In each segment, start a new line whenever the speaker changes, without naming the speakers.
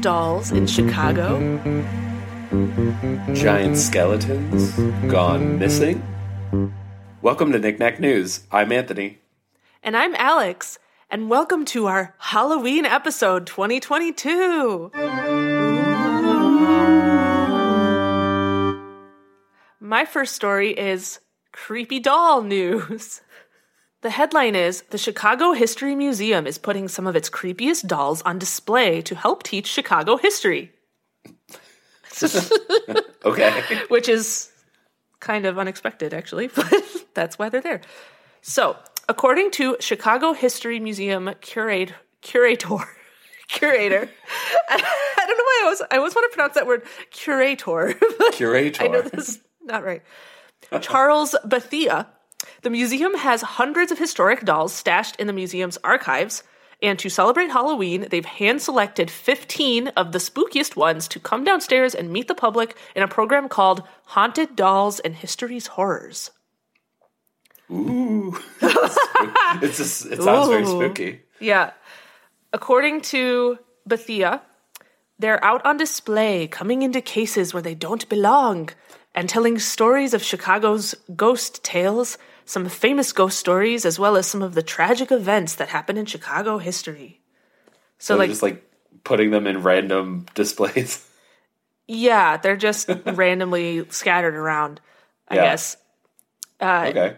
dolls in Chicago?
Giant skeletons gone missing? Welcome to Knickknack News. I'm Anthony.
And I'm Alex, and welcome to our Halloween episode 2022. My first story is creepy doll news. The headline is The Chicago History Museum is putting some of its creepiest dolls on display to help teach Chicago history,
Okay.
which is kind of unexpected, actually, but that's why they're there. So, according to Chicago History Museum curate, curator, curator, I, don't know why I always, I always want to pronounce that word curator.
Curator.
I know this is not right. Charles Bethea. The museum has hundreds of historic dolls stashed in the museum's archives, and to celebrate Halloween, they've hand selected 15 of the spookiest ones to come downstairs and meet the public in a program called Haunted Dolls and History's Horrors.
Ooh. it's just, it sounds very spooky.
Yeah. According to Bethea, they're out on display, coming into cases where they don't belong, and telling stories of Chicago's ghost tales, some famous ghost stories, as well as some of the tragic events that happened in Chicago history. So,
So
like,
just like putting them in random displays.
yeah, they're just randomly scattered around, I
Yeah.
guess. Uh,
okay.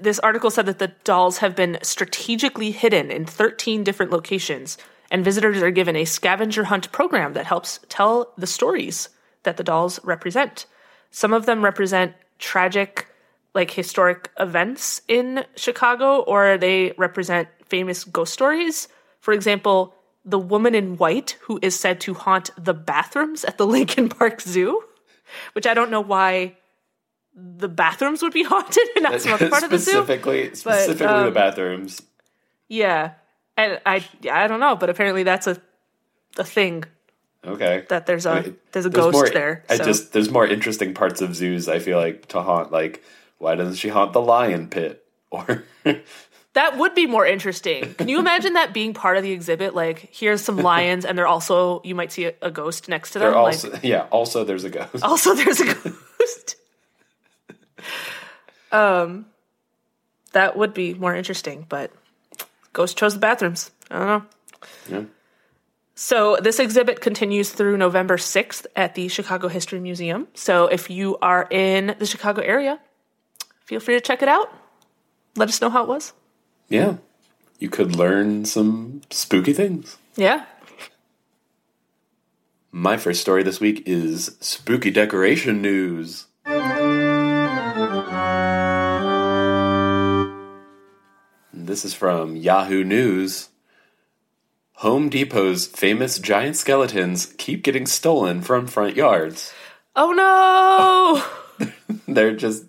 this article said that the dolls have been strategically hidden in 13 different locations, and visitors are given a scavenger hunt program that helps tell the stories that the dolls represent. Some of them represent tragic, like historic events in Chicago, or they represent famous ghost stories. For example, the woman in white who is said to haunt the bathrooms at the Lincoln Park Zoo, which I don't know why the bathrooms would be haunted and not some other part of the zoo.
specifically, specifically the
um,
bathrooms.
Yeah, and I I don't know, but apparently that's a a thing
Okay.
that there's a there's a
There's
ghost
more,
there.
I just there's more interesting parts of zoos. I feel like to haunt. Like, why doesn't she haunt the lion pit? Or
that would be more interesting. Can you imagine that being part of the exhibit? Like, here's some lions, and they're also you might see a, a ghost next to them.
they're
like,
yeah. Also, there's a ghost.
also there's a ghost. um, that would be more interesting, but ghost chose the bathrooms. I don't know.
Yeah.
So this exhibit continues through November 6th at the Chicago History Museum. So if you are in the Chicago area, feel free to check it out. Let us know how it was.
Yeah. You could learn some spooky things.
Yeah.
My first story this week is spooky decoration news. This is from Yahoo News. Home Depot's famous giant skeletons keep getting stolen from front yards.
Oh no!
They're just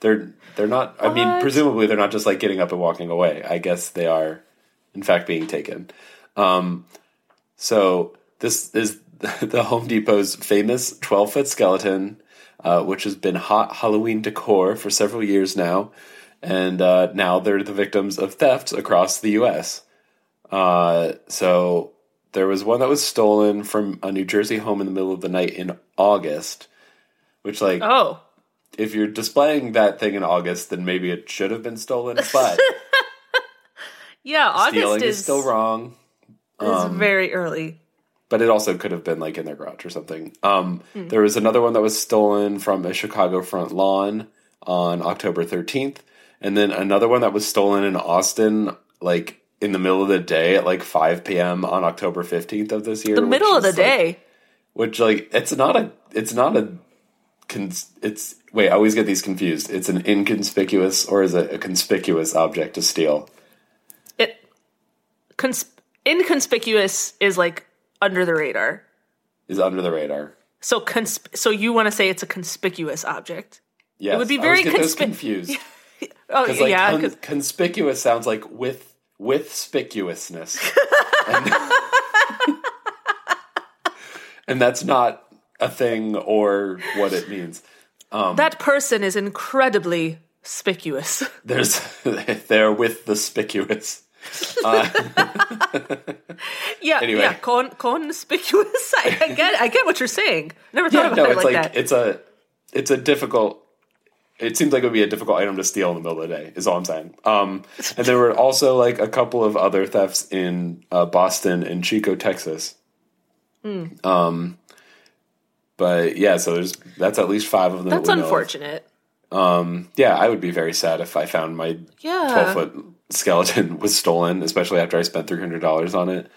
they're they're not I mean presumably they're not just like getting up and walking away. I guess they are in fact being taken. Um so this is the Home Depot's famous 12 foot skeleton, uh, which has been hot Halloween decor for several years now. And uh, now they're the victims of thefts across the U.S. Uh, so there was one that was stolen from a New Jersey home in the middle of the night in August, which, like,
Oh,
if you're displaying that thing in August, then maybe it should have been stolen, but
yeah. August
stealing
is,
is still wrong.
is very early.
but it also could have been like in their garage or something. Um, There was another one that was stolen from a Chicago front lawn on October 13th, and then another one that was stolen in Austin, like in the middle of the day at like 5 p.m. on October 15th of this year.
The middle of the day.
which like it's not a, it's not a, it's wait, I always get these confused. It's an inconspicuous or is it a conspicuous object to steal?
It cons- inconspicuous is like under the radar.
Is under the radar.
So consp- so you want to say it's a conspicuous object?
Yes, It
would be very
those confused.
Oh
like
yeah,
con- conspicuous sounds like with with spicuousness, and, and that's not a thing or what it means.
That person is incredibly spicuous.
There's they're with the spicuous.
Yeah,
Anyway.
yeah, con- conspicuous. I, I get, I get what you're saying. Never thought
Yeah,
about
no,
it
it's
like,
like,
that.
it's a it's a difficult. It seems like it would be a difficult item to steal in the middle of the day. Is all I'm saying. Um, and there were also like a couple of other thefts in uh, Boston and Chico, Texas.
Hmm.
Um, but yeah, so there's that's at least five of them.
That's
of.
unfortunate.
Yeah, I would be very sad if I found my
Yeah.
12 foot skeleton was stolen, especially after I spent $300 on it.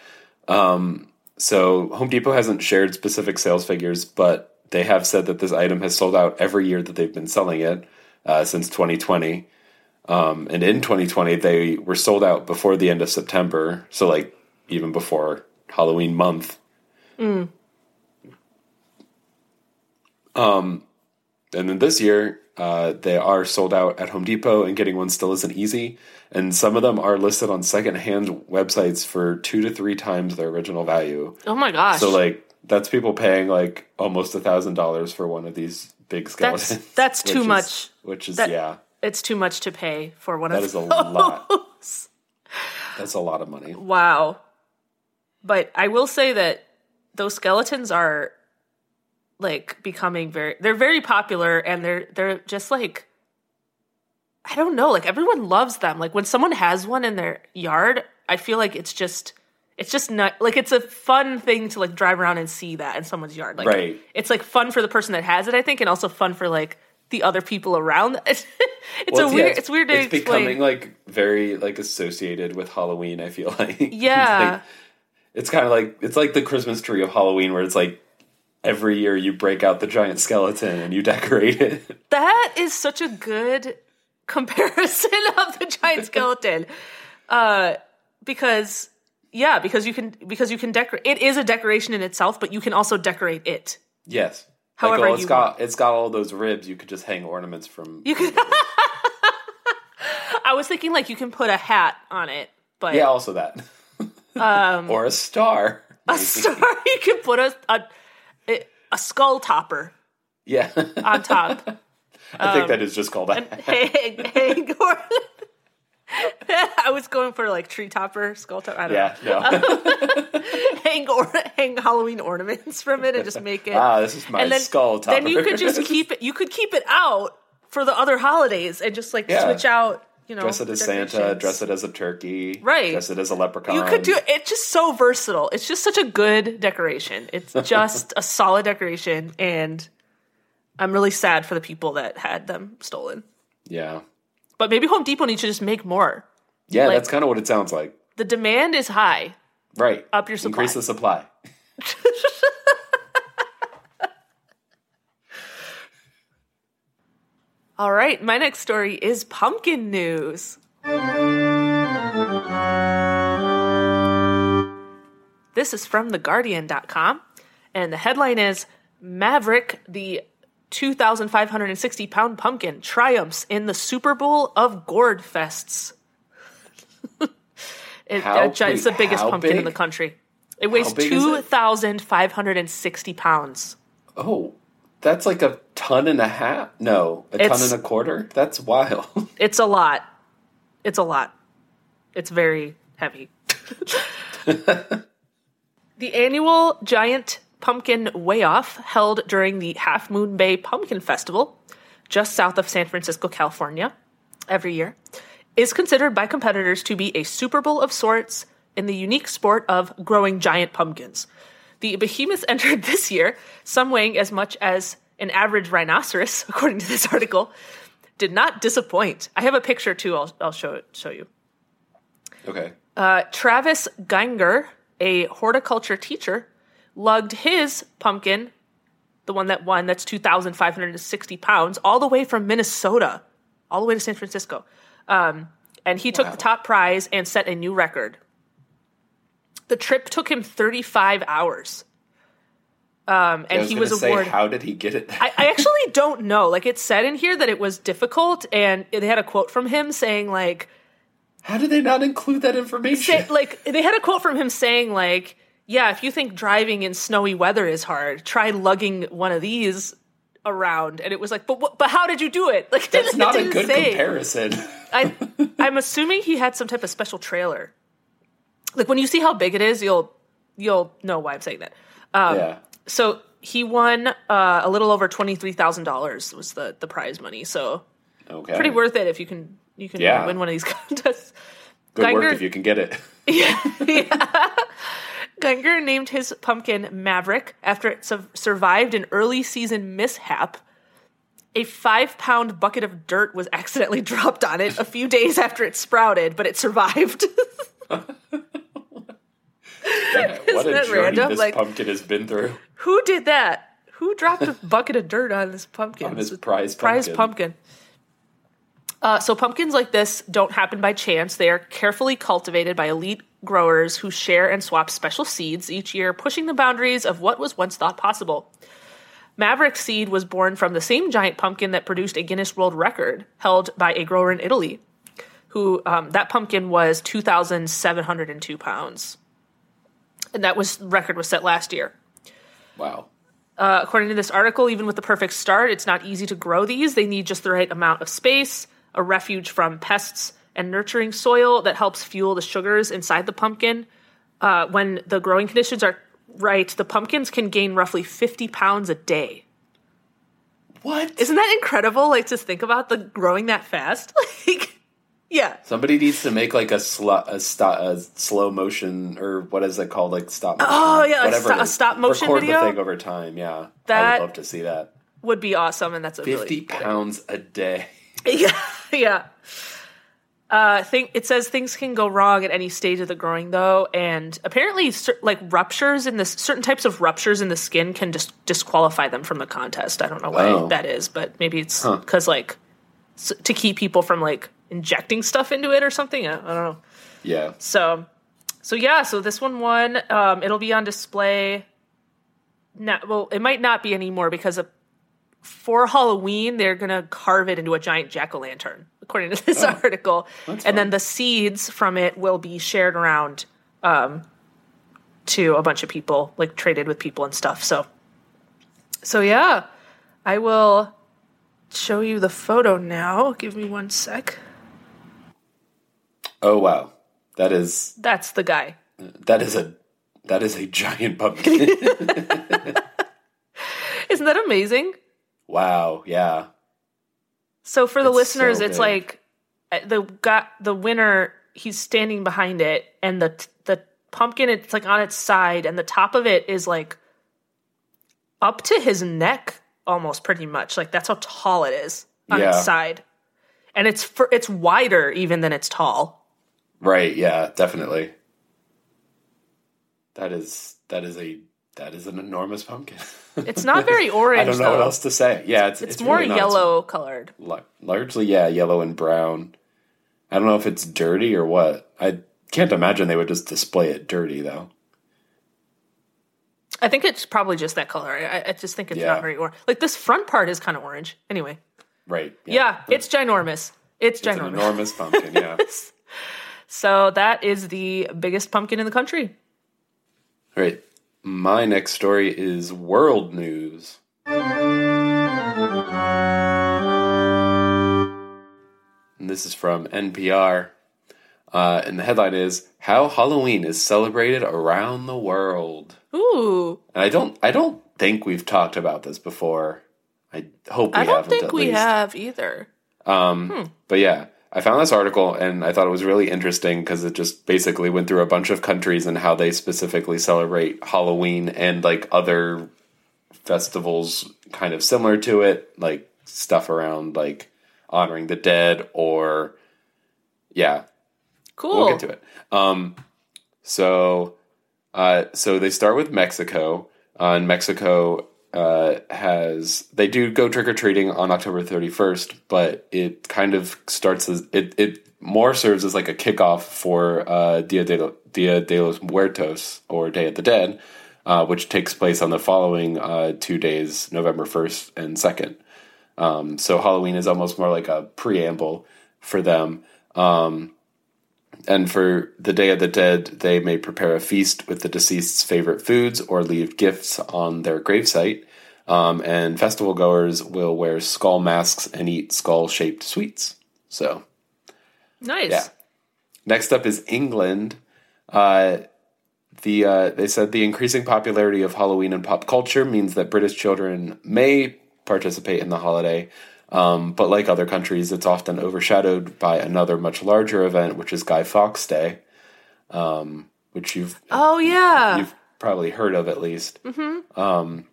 Um, so Home Depot hasn't shared specific sales figures, but they have said that this item has sold out every year that they've been selling it uh, since 2020. Um, and in 2020, they were sold out before the end of September. So, like, even before Halloween month. Um, and then this year, uh, they are sold out at Home Depot, and getting one still isn't easy. And some of them are listed on secondhand websites for two to three times their original value.
Oh my gosh.
So, like, that's people paying like almost a thousand dollars for one of these big skeletons.
That's- that's too
is-
much.
Which is
That-
yeah,
it's too much to pay for one
that
of
is a lot. That's a lot of money.
Wow. But I will say that those skeletons are like becoming very they're very popular and they're they're just like I don't know, like everyone loves them. Like when someone has one in their yard, I feel like it's just it's just not like it's a fun thing to like drive around and see that in someone's yard. Like
Right.
it's like fun for the person that has it, I think, and also fun for like the other people around. it's
Well,
a
yeah,
weird it's, weird to
It's
explain.
becoming like very like associated with Halloween. I feel like It's
Yeah.
like- it's kind of like it's like the Christmas tree of Halloween, where it's like every year you break out the giant skeleton and you decorate it.
That is such a good comparison of the giant skeleton. Uh because yeah, because you can because you can decorate it is a decoration in itself, but you can also decorate it.
Yes.
However
like, oh, it's got it's got all those ribs. You could just hang ornaments from.
You could. I was thinking like you can put a hat on it, but
yeah, also that. um, or a star.
A star you can put a a, a skull topper
Yeah,
on top.
I think that is just called a.
hang, hang or- I was going for like tree topper, skull topper. I don't know.
Yeah, no.
hang or hang Halloween ornaments from it and just make it.
ah, this is my
and then,
skull topper.
then you could just keep it. You could keep it out for the other holidays and just like
Yeah.
switch out. You know,
dress it as Santa, dress it as a turkey,
Right.
Dress it as a leprechaun.
You could do it. It's just so versatile. It's just such a good decoration. It's just a solid decoration, and I'm really sad for the people that had them stolen.
Yeah,
But maybe Home Depot needs to just make more.
yeah.
Like-
that's kind of what it sounds like.
The demand is high.
Right.
Up your supply.
Increase the supply.
All right, my next story is pumpkin news. This is from theguardian.com, and the headline is Maverick, the 2,560 pound pumpkin, triumphs in the Super Bowl of Gourd Fests. it,
How
it's the biggest pumpkin in the country. It weighs
big is it?
2,560 pounds.
Oh, that's like a ton and a half. No, a ton and a quarter. That's wild.
It's a lot. It's a lot. It's very heavy. the annual giant pumpkin weigh off held during the Half Moon Bay Pumpkin Festival, just south of San Francisco, California, every year, is considered by competitors to be a Super Bowl of sorts in the unique sport of growing giant pumpkins. The behemoths entered this year, some weighing as much as an average rhinoceros, according to this article, did not disappoint. I have a picture too. I'll, I'll show it, show you.
okay.
Uh, Travis Gienger, a horticulture teacher, lugged his pumpkin, the one that won, that's 2,560 pounds, all the way from Minnesota, all the way to San Francisco. Um, and he took the top prize and set a new record. The trip took him 35 hours. Um, and
was
he was
say,
awarded.
how did he get it?
I, I actually don't know. Like it said in here that it was difficult, and they had a quote from him saying like,
how did they not include that information?
say, like they had a quote from him saying like, yeah, if you think driving in snowy weather is hard, try lugging one of these around. And it was like, but but how did you do it? Like
That's not a good
say.
comparison.
I I'm assuming he had some type of special trailer like when you see how big it is, you'll you'll know why I'm saying that. Um,
yeah.
So he won uh, a little over twenty three thousand dollars was the the prize money. So
Okay.
pretty worth it if you can you can
Yeah.
win one of these contests.
Good
Geiger-
work if you can get it. Yeah.
Geiger named his pumpkin Maverick after it su- survived an early season mishap. A five pound bucket of dirt was accidentally dropped on it a few days after it sprouted, but it survived.
what a journey
random?
this
Like-
pumpkin has been through.
Who did that? Who dropped a bucket of dirt on this pumpkin?
On his prize
prize
pumpkin.
pumpkin. Uh, so pumpkins like this don't happen by chance. They are carefully cultivated by elite growers who share and swap special seeds each year, pushing the boundaries of what was once thought possible. Maverick seed was born from the same giant pumpkin that produced a Guinness World Record held by a grower in Italy. Who um, that pumpkin was two thousand seven hundred and two pounds, and that was record was set last year.
Wow.
Uh, according to this article, even with the perfect start, it's not easy to grow these. They need just the right amount of space, a refuge from pests, and nurturing soil that helps fuel the sugars inside the pumpkin. Uh, when the growing conditions are right, the pumpkins can gain roughly 50 pounds a day.
What?
Isn't that incredible? Like, to think about the growing that fast? Like, yeah.
Somebody needs to make like a, sl- a, sto- a slow motion or what is it called? Like stop motion.
Oh, yeah, sto-
it
a stop motion
Record
video?
the thing over time. Yeah. I
That-
would love to see that.
Would be awesome, and that's a
50
really
pounds a day.
Yeah, yeah. Uh, think it says things can go wrong at any stage of the growing, though, and apparently, cer- like ruptures in this, certain types of ruptures in the skin can just disqualify them from the contest. I don't know why
Oh.
that is, but maybe it's because like s- to keep people from like injecting stuff into it or something. I, I don't know.
Yeah.
So, so yeah, so this one won. Um, it'll be on display. Now, well, it might not be anymore because of, for Halloween they're gonna carve it into a giant jack o' lantern, according to this article, and
fun.
then the seeds from it will be shared around um, to a bunch of people, like traded with people and stuff. So, so yeah, I will show you the photo now. Give me one sec.
Oh wow. That is
That's the guy.
that is a that is a giant pumpkin.
Isn't that amazing?
wow. Yeah.
So for the
It's
listeners,
so
it's like uh, the got the winner. He's standing behind it, and the the pumpkin. It's like on its side, and the top of it is like up to his neck, almost pretty much. Like that's how tall it is on
Yeah.
its side, and it's for it's wider even than it's tall.
Right. Yeah. Definitely. That is that is a that is an enormous pumpkin.
It's not very orange.
I don't know
though.
what else to say. Yeah, it's
It's,
it's,
more
really not. It's
yellow colored.
la- largely, yeah, yellow and brown. I don't know if it's dirty or what. I can't imagine they would just display it dirty though.
I think it's probably just that color. I, I just think it's
Yeah.
not very orange. Like this front part is kind of orange. Anyway,
Right.
yeah, it's ginormous. It's
It's an
ginormous.
enormous pumpkin. Yeah.
So that is the biggest pumpkin in the country.
All right. My next story is world news. And this is from NPR. Uh, and the headline is How Halloween is Celebrated Around the World.
Ooh,
And I don't I don't think we've talked about this before. I hope we
I don't
haven't
think we
least.
have either.
Um, But yeah, I found this article and I thought it was really interesting because it just basically went through a bunch of countries and how they specifically celebrate Halloween and like other festivals kind of similar to it, like stuff around like honoring the dead or yeah,
Cool.
we'll get to it. Um, so, uh, so they start with Mexico. Uh, and Mexico uh, has they do go trick or treating on October thirty first, but it kind of starts as it it more serves as like a kickoff for uh, Dia de Dia de los Muertos or Day of the Dead, uh, which takes place on the following uh, two days, November first and second. Um, so Halloween is almost more like a preamble for them. Um, and for the Day of the Dead, they may prepare a feast with the deceased's favorite foods or leave gifts on their gravesite. Um, and festival goers will wear skull masks and eat skull shaped sweets. So,
nice.
yeah. Next up is England. Uh, the uh, they said the increasing popularity of Halloween in pop culture means that British children may participate in the holiday, um, but like other countries, it's often overshadowed by another much larger event, which is Guy Fawkes Day, um, which you've
Oh yeah.
you've probably heard of at least. Mm-hmm. Um,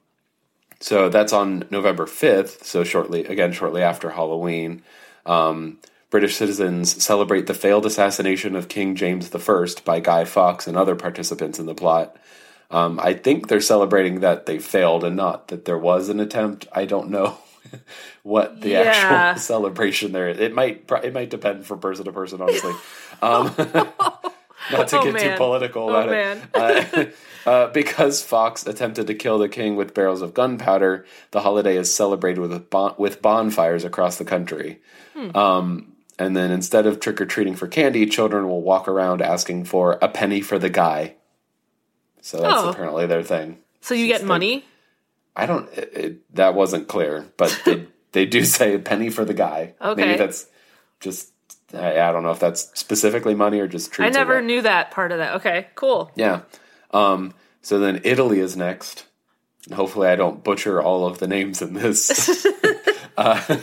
so that's on November 5th, so shortly, again, shortly after Halloween. Um, British citizens celebrate the failed assassination of King James I by Guy Fawkes and other participants in the plot. Um, I think they're celebrating that they failed and not that there was an attempt. I don't know what the
Yeah.
actual celebration there is. It might it might depend from person to person, honestly. Um, not to
Oh,
get too political
Oh,
about
man.
it. Uh, uh, because Fawkes attempted to kill the king with barrels of gunpowder, the holiday is celebrated with bon- with bonfires across the country.
Hmm.
Um, and then instead of trick or treating for candy, children will walk around asking for a penny for the guy. So that's
Oh.
apparently their thing.
so you get money?
I don't. It, it, that wasn't clear, but they they do say a penny for the guy.
Okay.
Maybe that's just. I, I don't know if that's specifically money or just
I
treats.
never knew that part of that. Okay, cool.
Yeah. Um, so then Italy is next. Hopefully, I don't butcher all of the names in this. uh,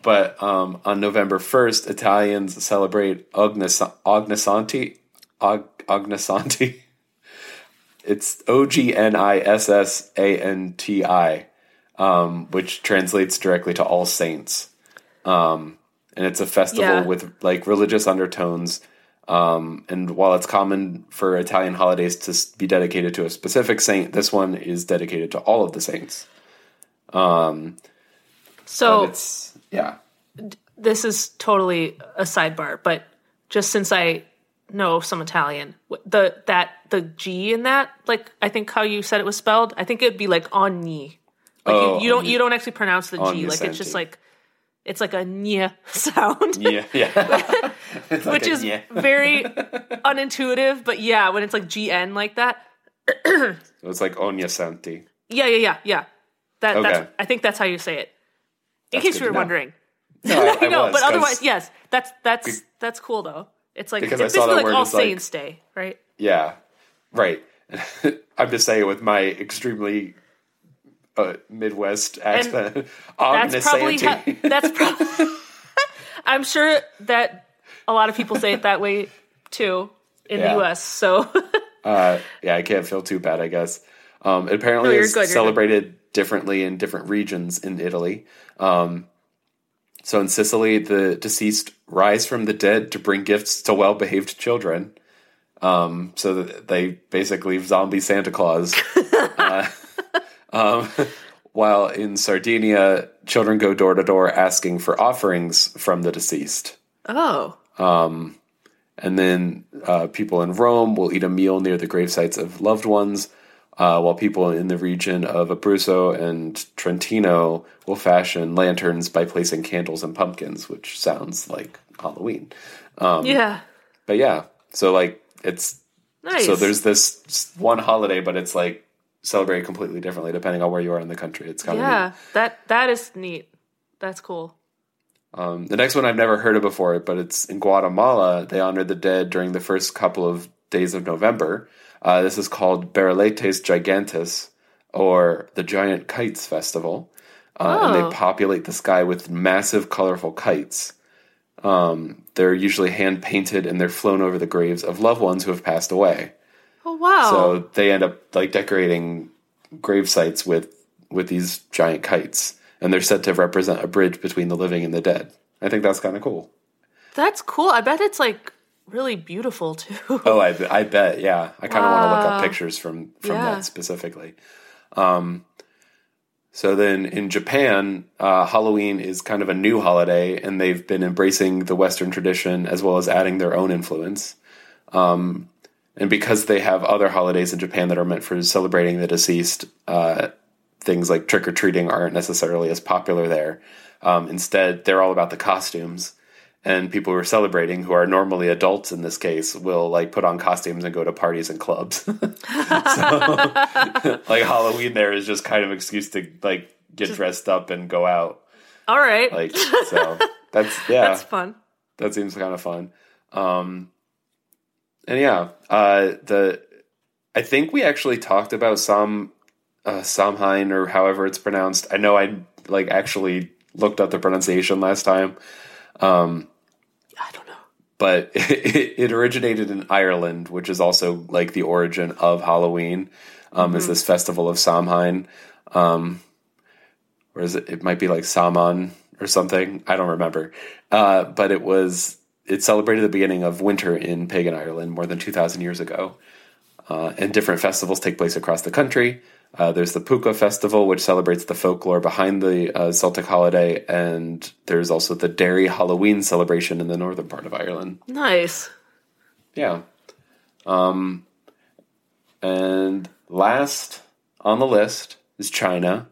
but um, on November 1st, Italians celebrate Ognis- Ognissanti. Og- Ognissanti. It's O G N I S S A N T I, um, which translates directly to All Saints. Um, and it's a festival
Yeah.
with like religious undertones. Um, and while it's common for Italian holidays to be dedicated to a specific saint, this one is dedicated to all of the saints.
Um,
So it's yeah,
this is totally a sidebar, but just since I know some Italian, the that the G in that, like I think how you said it was spelled, I think it'd be like ogni. Like
Oh,
you, you don't you don't actually pronounce the G. Like it's just like it's like a nya sound,
yeah, yeah. Like
which is very unintuitive. But yeah, when it's like GN like that,
It's like Ogni Santi.
yeah, yeah, yeah, yeah. That
Okay.
that's I think that's how you say it. In
That's
case you were
know.
wondering.
No, I, I
no,
was,
but otherwise, yes, that's that's that's cool though. It's like
Because
it's
I saw that
like
word
All
as, like-
Saints Day, right?
Yeah, right. I'm just saying with my extremely uh, Midwest accent.
That's probably
Ognisanti.
that's probably. I'm sure that a lot of people say it that way too in
Yeah.
the U.S. So
uh, yeah, I can't feel too bad, I guess. Um, apparently
No, good, good.
celebrated differently in different regions in Italy. Um, so in Sicily, the deceased rise from the dead to bring gifts to well-behaved children. Um, so that they basically zombie Santa Claus. uh, um, while in Sardinia, children go door to door asking for offerings from the deceased.
oh,
And then uh, people in Rome will eat a meal near the grave sites of loved ones, uh, while people in the region of Abruzzo and Trentino will fashion lanterns by placing candles and pumpkins, which sounds like Halloween. Um,
yeah,
But yeah, so like it's
nice.
so there's this one holiday, but it's like celebrated completely differently depending on where you are in the country. It's kind of
yeah, that that is neat. That's cool.
Um, the next one I've never heard of before, but it's in Guatemala. They honor the dead during the first couple of days of November. Uh, this is called Barriletes Gigantes, or the Giant Kites Festival. Uh, And
Oh.
they populate the sky with massive, colorful kites. Um, they're usually hand painted and they're flown over the graves of loved ones who have passed away.
Oh wow.
So they end up like decorating grave sites with with these giant kites, and they're said to represent a bridge between the living and the dead. I think that's kind of cool.
That's cool. I bet it's like really beautiful too.
Oh, I, I bet. Yeah, I kind of want to look up pictures from from
Yeah.
that specifically. Um, so then in Japan, uh, Halloween is kind of a new holiday, and they've been embracing the Western tradition as well as adding their own influence. Um, and because they have other holidays in Japan that are meant for celebrating the deceased, uh, things like trick or treating aren't necessarily as popular there. Um, instead, they're all about the costumes. And people who are celebrating, who are normally adults in this case, will like put on costumes and go to parties and clubs. so, like Halloween, there is just kind of excuse to like get dressed up and go out.
All right,
Like so, that's yeah,
that's fun.
that seems kind of fun. Um, and yeah, uh, the I think we actually talked about some uh, Samhain or however it's pronounced. I know I like actually looked up the pronunciation last time,
know.
But it, it originated in Ireland, which is also like the origin of Halloween. Um, Is this festival of Samhain, um, or is it? It might be like Saman or something. I don't remember. Uh, but it was it celebrated the beginning of winter in pagan Ireland more than two thousand years ago. Uh, and different festivals take place across the country. Uh, there's the Púca Festival, which celebrates the folklore behind the uh, Celtic holiday, and there's also the Derry Halloween celebration in the northern part of Ireland.
Nice.
Yeah. Um, and last on the list is China,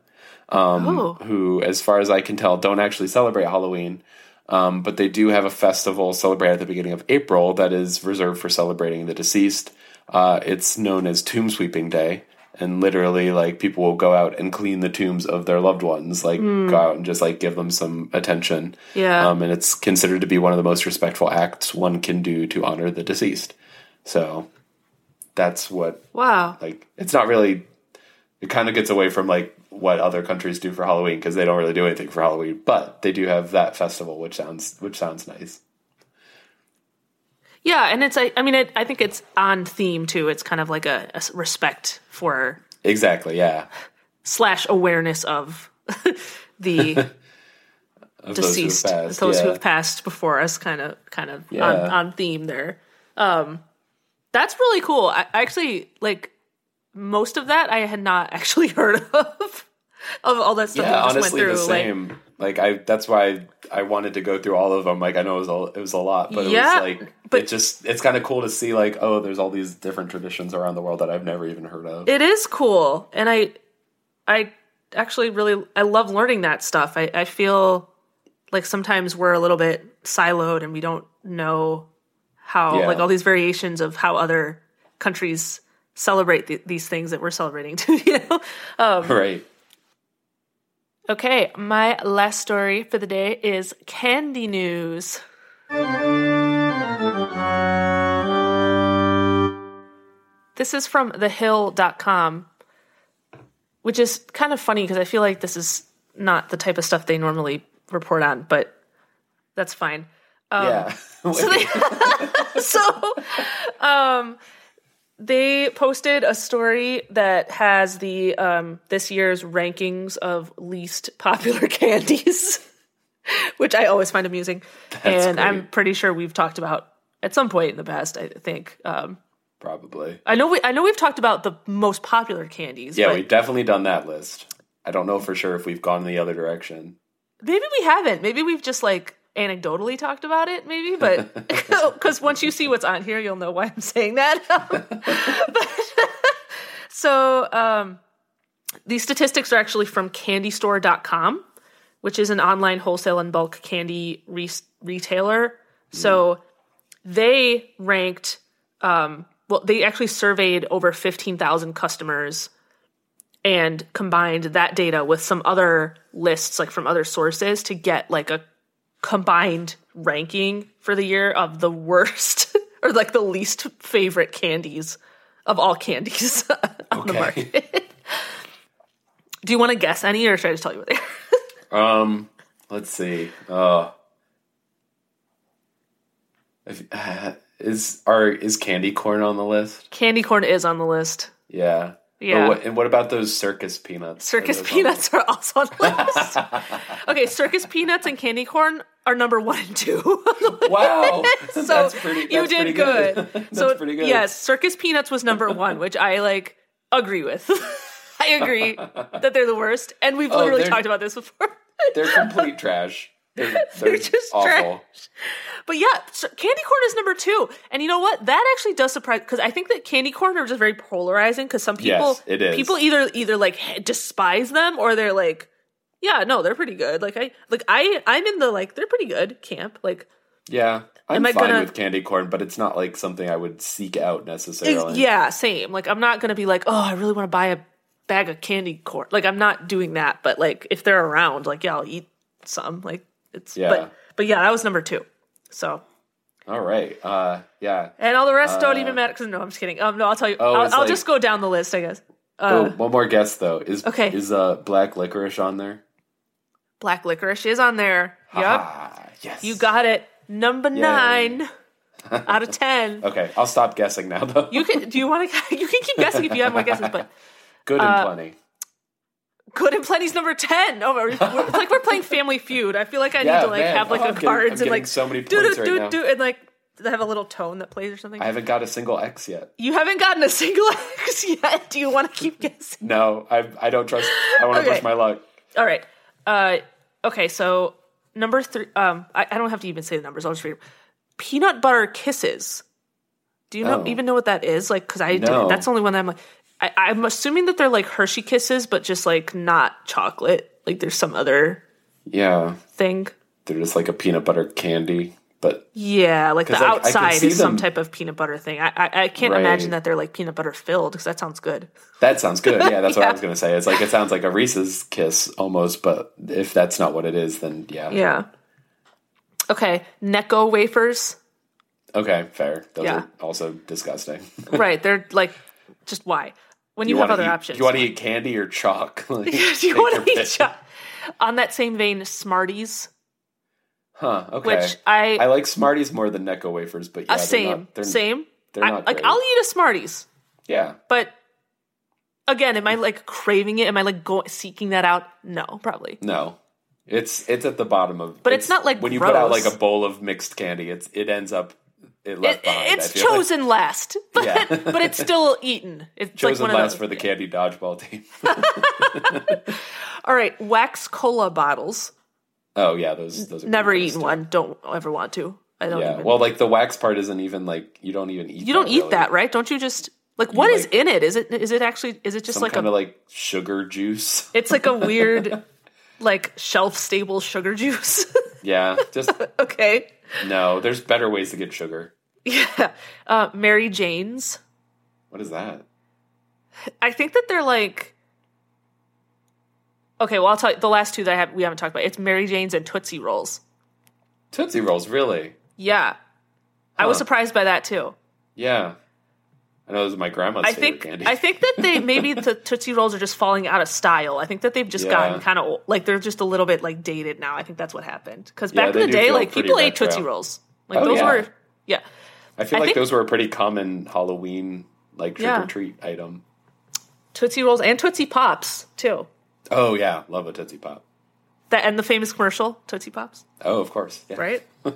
um,
Oh.
who, as far as I can tell, don't actually celebrate Halloween. Um, but they do have a festival celebrated at the beginning of April that is reserved for celebrating the deceased. Uh, it's known as Tomb Sweeping Day. And literally, like, people will go out and clean the tombs of their loved ones, like, go out and just, like, give them some attention.
Yeah.
Um, and it's considered to be one of the most respectful acts one can do to honor the deceased. So that's what
Wow.
like it's not really it kind of gets away from like what other countries do for Halloween because they don't really do anything for Halloween, but they do have that festival which sounds which sounds nice.
Yeah, and it's I, I mean it, I think it's on theme too. It's kind of like a respect for
Exactly, yeah.
slash awareness of the
Of
deceased,
those who have passed,
those who have passed before us, kind of kind of
Yeah.
on, on theme there. Um, that's really cool. I, I actually like most of that I had not actually heard of of all that stuff
Yeah,
we just
honestly,
went through. Like,
same. Like, I, that's why I wanted to go through all of them. Like, I know it was a, it was a lot, but
Yeah,
it was like
but-
it just it's kind of cool to see like oh, there's all these different traditions around the world that I've never even heard of.
it is cool, and I I actually really I love learning that stuff. I, I feel like sometimes we're a little bit siloed and we don't know how
Yeah.
like all these variations of how other countries celebrate th- these things that we're celebrating too. You know.
Um, right.
Okay, my last story for the day is candy news. This is from thehill.com, which is kind of funny because I feel like this is not the type of stuff they normally report on, but that's fine.
yeah.
so um they posted a story that has the um this year's rankings of least popular candies which i always find amusing and i'm pretty sure we've talked about at some point in the past i think um
Probably.
i know we i know we've talked about the most popular candies
Yeah, we've definitely done that list. I don't know for sure if we've gone in the other direction.
maybe we haven't maybe we've just like anecdotally talked about it maybe but because once you see what's on here you'll know why i'm saying that. But- so um, these statistics are actually from candystore.com which is an online wholesale and bulk candy re- retailer. So they ranked um, well they actually surveyed over 15000 customers and combined that data with some other lists like from other sources to get like a combined ranking for the year of the worst or like the least favorite candies of all candies on the market. Do you want to guess any or should I just tell you what they are?
Um, let's see. Uh, if, uh, is are is candy corn on the list?
Candy corn is on the list.
Yeah.
Yeah.
What, and what about those circus peanuts?
Circus
Are
peanuts are also on the list. okay, circus peanuts and candy corn are number one and two.
Wow.
so
that's pretty.
you did
pretty
good.
that's
so
pretty good.
yes, circus peanuts was number one, which I like agree with. I agree that they're the worst, and we've oh, literally
Oh, they're-
talked about this before.
they're complete trash. They're, they're,
They're just
awful.
trash. But yeah, so candy corn is number two, and you know what? That actually does surprise because I think that candy corn are just very polarizing. Because some people,
Yes, it is.
people either either like despise them or they're like, yeah, no, they're pretty good. Like I like I I'm in the like they're pretty good camp. Like
Yeah, I'm fine
gonna-
with candy corn, but it's not like something I would seek out necessarily.
yeah, same. Like I'm not gonna be like, oh, I really want to buy a bag of candy corn. Like I'm not doing that. But like if they're around, like yeah, I'll eat some. Like it's
Yeah.
but but yeah, that was number two. So
All right. Uh, yeah.
And all the rest don't even matter. Cause no, I'm just kidding. Um, no, I'll tell you.
Oh,
I'll, I'll
like-
just go down the list, I guess.
oh,
Uh,
one more guess though. Is
okay.
Is uh black licorice on there?
Black licorice is on there. Yep.
Ah, yes.
You got it. Number nine out of ten.
Okay, I'll stop guessing now though.
You can. Do you want to? You can keep guessing if you have more guesses, but
Good and
uh,
plenty.
Good and plenty's number ten. Oh, we're, we're- it's like we're playing Family Feud. I feel like I
Yeah,
need to like
man.
have like
Oh,
a
getting-
cards and like
so many
do
points
do
right
do
now.
do and like have a little tone that plays or something.
I haven't got a single X yet.
you haven't gotten a single X yet. Do you want to keep guessing?
No, I I don't trust. I want to
Okay.
push my luck.
All right. Uh, okay, so number three. Um, I, I don't have to even say the numbers. I'll just read. Peanut butter kisses. Do you know
Oh.
even know what that is? Like, because I
No.
That's the only one that I'm like. I, I'm assuming that they're like Hershey kisses, but just like not chocolate. Like there's some other
Yeah,
thing.
they're just like a peanut butter candy, but
Yeah, like the
like,
outside is some type of peanut butter thing. I I, I can't
Right.
imagine that they're like peanut butter filled because that sounds good.
that sounds good. Yeah, that's what I was gonna say. It's like it sounds like a Reese's kiss almost, but if that's not what it is, then yeah.
Yeah. Okay, Necco wafers.
Okay, fair. Those
Yeah.
are also disgusting.
right, they're like just why when you, have other
eat,
options.
You want to eat candy or chalk?
Do you want to eat cho- On that same vein, Smarties,
Huh? Okay.
which I,
I like Smarties more than Necco wafers, but yeah,
uh,
they're
same
not- they're-
same.
they're
I-
not
like. I'll eat a Smarties,
Yeah,
but again, am I like craving it? Am I like go- seeking that out? No, probably.
no, it's it's at the bottom of.
But it's not, like,
when you put out like a bowl of mixed candy, it's it ends up it left
It-
behind.
it's
feel like.
chosen last, but
Yeah.
but it's still eaten. It's
chosen
like one
last for the candy dodgeball team.
All right, wax cola bottles.
oh yeah, those those are
Never eaten
gross,
one. Don't ever want to. I don't
Yeah,
even.
well, like the wax part isn't even like you don't even eat.
you don't
that,
eat
really.
that, right? Don't you just like what is
like-
in it? Is it is it actually is it just
Some
like
kind of like sugar juice.
It's like a weird, like shelf stable sugar juice.
yeah, just
okay.
No. There's better ways to get sugar.
Yeah. Uh, Mary Jane's.
What is that?
I think that they're like. Okay, well, I'll tell you the last two that I have we haven't talked about. It's Mary Jane's and Tootsie Rolls.
Tootsie Rolls, really?
Yeah, I was surprised by that too.
Yeah. I know this is my grandma's
I think
candy.
I think that they maybe the Tootsie Rolls are just falling out of style. I think that they've just
Yeah.
gotten kind of like they're just a little bit like dated now. I think that's what happened because back
they
in the day, like people ate
retro.
Tootsie Rolls. Like
Oh,
those
yeah.
were yeah.
I feel
I
like
think-
those were a pretty common Halloween like trick or treat item.
Tootsie Rolls and Tootsie Pops too.
Oh yeah, love a Tootsie Pop.
That and the famous commercial Tootsie Pops,
Oh, of course. Yeah.
right?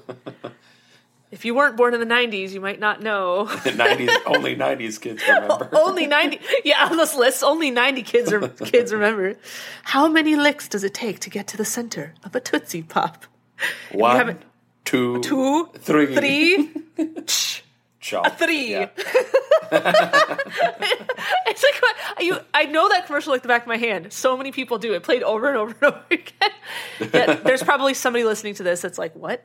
if you weren't born in the '90s, you might not know.
the Nineties only nineties kids remember.
only 90 yeah on this list only 90 kids are kids remember how many licks does it take to get to the center of a tootsie pop
One, two,
two
three,
three
Chop.
three.
Yeah.
it's like what you i know that commercial like the back of my hand so many people do it played over and over and over again Yet there's probably somebody listening to this that's like what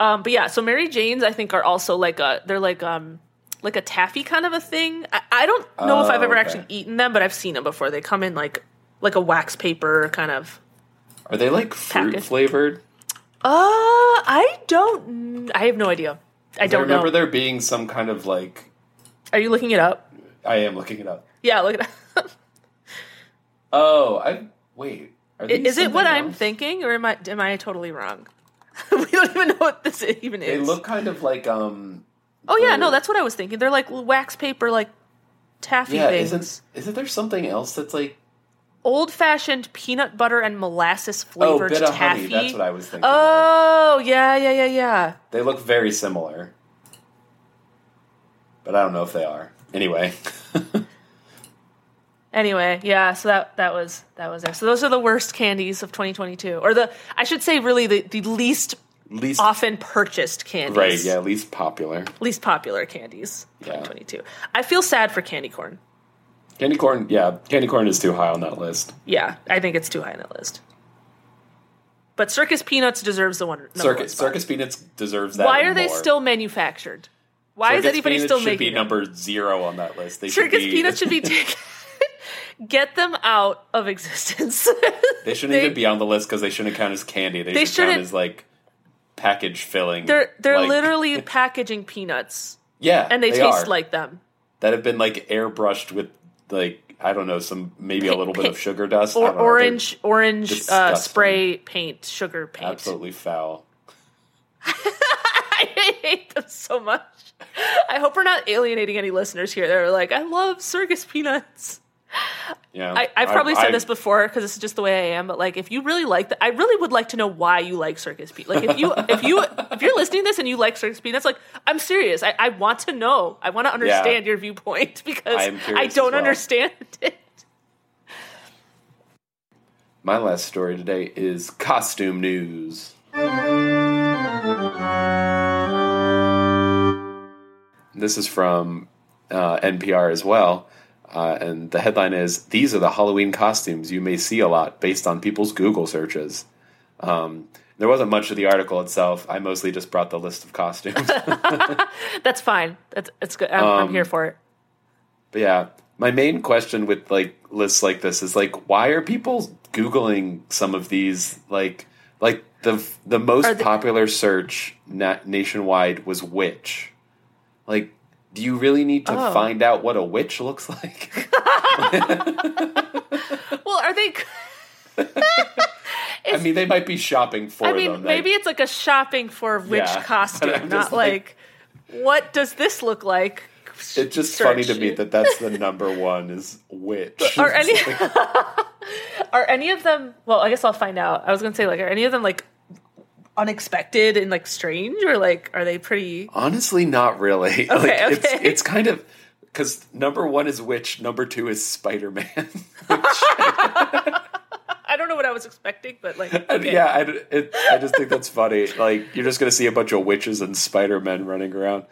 um but yeah so mary jane's i think are also like a they're like um like a taffy kind of a thing i, I don't know if
Oh,
i've ever
okay.
actually eaten them but i've seen them before they come in like like a wax paper kind of
Are they like fruit
Package.
flavored?
uh i don't i have no idea i
I
don't
remember
know
there being some kind of like.
are you looking it up
I am looking it up.
yeah look it up
Oh, I wait.
Is it what
something
I'm thinking, or am I am I totally wrong? we don't even know what this even is.
They look kind of like um.
oh yeah, no, that's what I was thinking. They're like wax paper, like taffy
Yeah,
things.
isn't isn't there something else that's like
Old fashioned peanut butter and molasses
oh
flavored
bit of
taffy.
honey? That's what I was thinking.
oh yeah, yeah, yeah, yeah.
They look very similar, but I don't know if they are. Anyway,
Anyway, yeah. So that that was that was there. So those are the worst candies of 2022, or the I should say really the the least
least
often purchased candies.
right, yeah, least popular.
Least popular candies.
Yeah.
2022. I feel sad for candy corn.
Candy corn, yeah, candy corn is too high on that list.
Yeah, I think it's too high on that list. But Circus Peanuts deserves the one. number one
Circus. Circus Peanuts deserves that.
Why are they
more.
still manufactured? Why
Circus
is anybody
Peanuts
still
should
making
be
them?
number zero on that list. They should
Circus
be,
Peanuts should be taken. Get them out of existence.
They shouldn't
they-
even be on the list because they shouldn't count as candy. They,
They
should count as like package filling.
They're they're
like-
literally packaging peanuts,
yeah,
and they, taste
are.
like them.
that have been like airbrushed with like I don't know some maybe a
Pa-
little bit of sugar dust.
Or
don't know, they're
orange orange uh, spray paint, sugar paint.
absolutely foul.
I hate them so much. I hope we're not alienating any listeners here. They're like, I love circus peanuts.
Yeah,
I, I've probably said
I-
this before because this is just the way I am. But like, if you really like that, I really would like to know why you like circus peanuts. Like, if you if you if you're listening to this and you like circus Pete, that's like, I'm serious. I, I want to know. I want to understand your viewpoint because
I
I, don't
well.
understand it.
My last story today is costume news. This is from uh, NPR as well. Uh, and the headline is These are the Halloween costumes you may see a lot based on people's Google searches. Um, there wasn't much of the article itself. I mostly just brought the list of costumes.
That's fine. That's it's good. I'm, I'm
Um,
here for it.
But yeah, my main question with like lists like this is like, why are people googling some of these? Like, like the the most
they-
popular search na- nationwide was witch. Like, do you really need to
Oh.
find out what a witch looks like?
Well, are they?
I mean, they might be shopping for
I mean,
them.
maybe it's like a shopping for witch
Yeah,
costume, not
like-
like, what does this look like?
it's just
search.
funny to me that that's the number one is witch.
Are any
like-
are any of them? Well, I guess I'll find out. I was gonna say like, are any of them like unexpected and like strange, or like are they pretty?
Honestly, not really. like, It's,
okay.
it's kind of because number one is witch, number two is Spider Man.
I don't know what I was expecting, but like, okay.
Yeah, I, it, I just think that's funny. Like you're just gonna see a bunch of witches and Spider Men running around.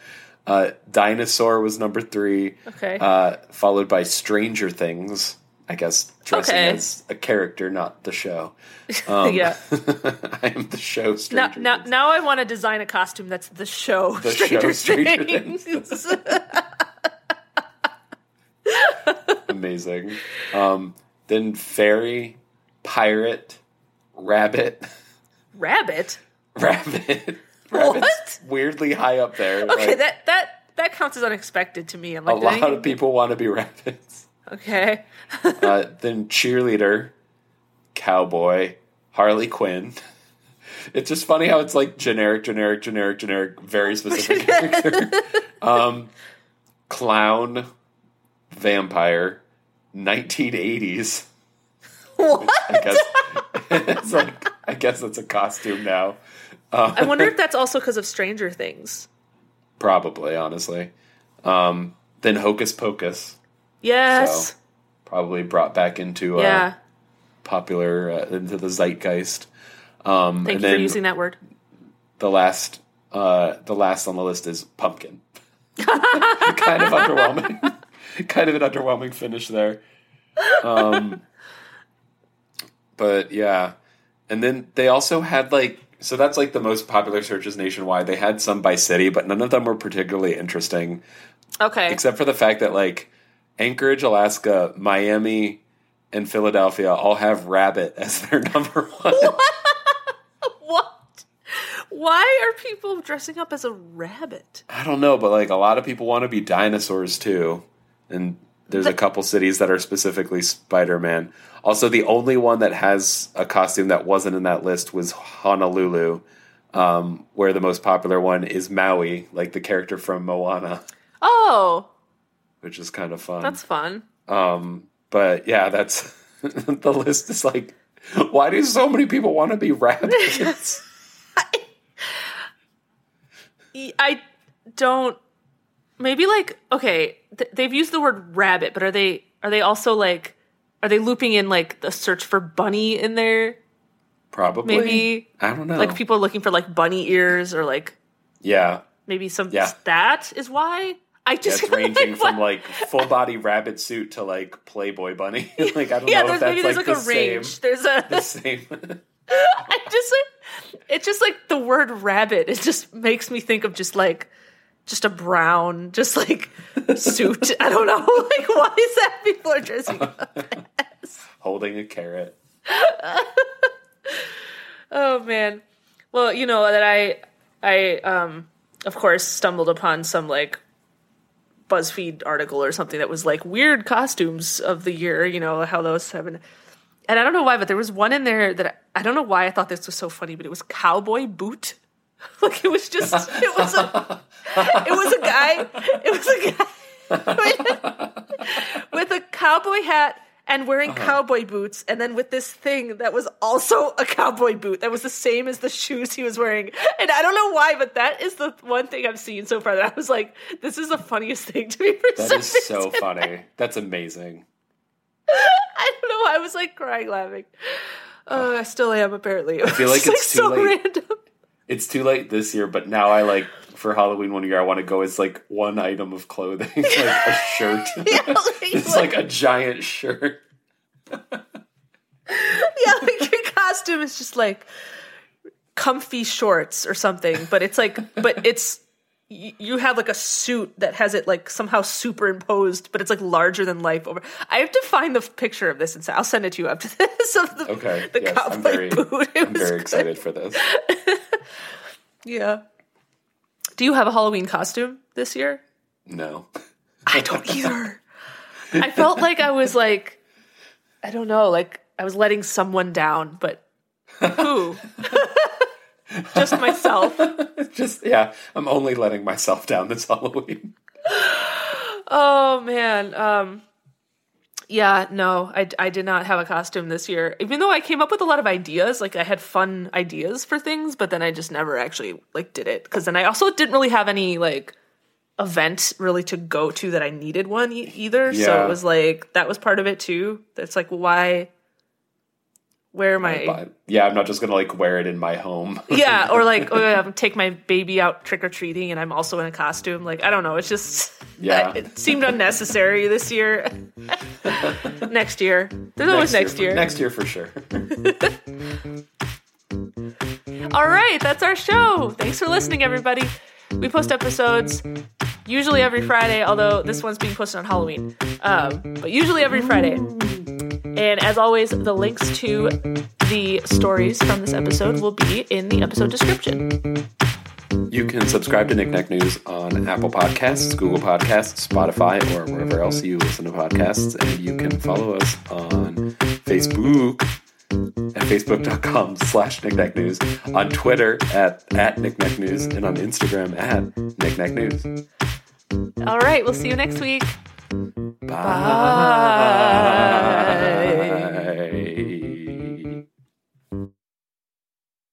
Uh, Dinosaur was number three.
Okay.
Uh, followed by Stranger Things. I guess dressing
Okay.
as a character, not the show. Um,
yeah.
I am the show.
Now,
Stranger
now,
Things.
now I want to design a costume that's the show
The
Stranger,
show Stranger
Things.
Amazing. Um, then fairy, pirate, rabbit,
Rabbit.
rabbit.
What?
Weirdly high up there.
Okay,
Like,
that that that counts as unexpected to me. I'm
a
like, did
lot of people want to be rabbits.
Okay.
Uh, then cheerleader, cowboy, Harley Quinn. It's just funny how it's like generic, generic, generic, generic, very specific character. Um, clown, vampire, 1980s.
what?
I guess it's like I guess that's a costume now.
I wonder if that's also because of Stranger Things.
Probably, honestly. Um, then Hocus Pocus,
Yes.
So, probably brought back into uh,
yeah.
popular uh, into the zeitgeist. Um,
Thank
and
you for using that word.
the last, uh, the last on the list is pumpkin. kind of underwhelming. kind of an underwhelming finish there. Um, but yeah, and then they also had like so that's like the most popular searches nationwide. They had some by city, but none of them were particularly interesting.
Okay.
except for the fact that like Anchorage, Alaska, Miami, and Philadelphia all have rabbit as their number one.
what? Why are people dressing up as a rabbit?
I don't know, but like a lot of people want to be dinosaurs too, and there's a couple cities that are specifically Spider Man. Also, the only one that has a costume that wasn't in that list was Honolulu, um, where the most popular one is Maui, like the character from Moana,
Oh,
which is kind of fun.
that's fun.
Um, but yeah, that's the list is like, why do so many people want to be rabbits?
I don't. Maybe like okay, th- they've used the word rabbit, but are they are they also like are they looping in like the search for bunny in there?
Probably.
Maybe
I don't know.
like people are looking for like bunny ears or like
yeah,
maybe some
Yeah.
that is why I just
it's ranging
like,
from like full body rabbit suit to like Playboy bunny. like I don't
yeah,
know if that's
maybe there's
like,
like,
the
a range.
same.
There's a
The same.
I just like it's just like the word rabbit. It just makes me think of just like just a brown, just like suit. I don't know. Like why is that people are dressing up?
Holding a carrot.
Oh man. Well, you know that I I um of course stumbled upon some like BuzzFeed article or something that was like weird costumes of the year, you know, how those have been and I don't know why, but there was one in there that I, I don't know why I thought this was so funny, but it was cowboy boot. like it was just it was a it was a guy it was a guy with a cowboy hat and wearing cowboy boots and then with this thing that was also a cowboy boot that was the same as the shoes he was wearing and i don't know why but that is the one thing i've seen so far that i was like this is the funniest thing to be presented
That is so funny. That's amazing.
i don't know why i was like crying laughing uh, i still am apparently i
feel like it's too
so
late.
random
It's too late this year, but now I like for Halloween one year I want to go as like one item of clothing, like a shirt.
yeah, like,
it's like a giant shirt.
yeah, like your costume is just like comfy shorts or something, but it's like, but it's you have like a suit that has it like somehow superimposed, but it's like larger than life. Over, I have to find the picture of this and say I'll send it to you after this. Of the,
Okay.
the
yes,
cowboy
I'm very,
boot. It
I'm very
good.
excited for this.
Yeah. Do you have a Halloween costume this year?
No.
I don't either. I felt like I was like, I don't know, like I was letting someone down, but who? Just myself.
Just yeah, I'm only letting myself down this Halloween.
Oh man. Um yeah, no, I, I did not have a costume this year. Even though I came up with a lot of ideas, like I had fun ideas for things, but then I just never actually like did it because then I also didn't really have any like event really to go to that I needed one e- either. So it was like that was part of it too. That's like why where my
But yeah, I'm not just gonna like wear it in my home.
yeah, or like oh, take my baby out trick or treating, and I'm also in a costume. Like I don't know, it's just
Yeah.
it seemed unnecessary this year. next year, there's always next year.
Next year for sure.
All right, that's our show. Thanks for listening, everybody. We post episodes usually every Friday, although this one's being posted on Halloween, um, but usually every Friday. And as always, the links to the stories from this episode will be in the episode description.
You can subscribe to Knickknack News on Apple Podcasts, Google Podcasts, Spotify, or wherever else you listen to podcasts. And you can follow us on Facebook at facebook.com slash knickknack news, on Twitter at, at knickknack news, and on Instagram at knickknack news.
All right, we'll see you next week.
Bye.
Bye.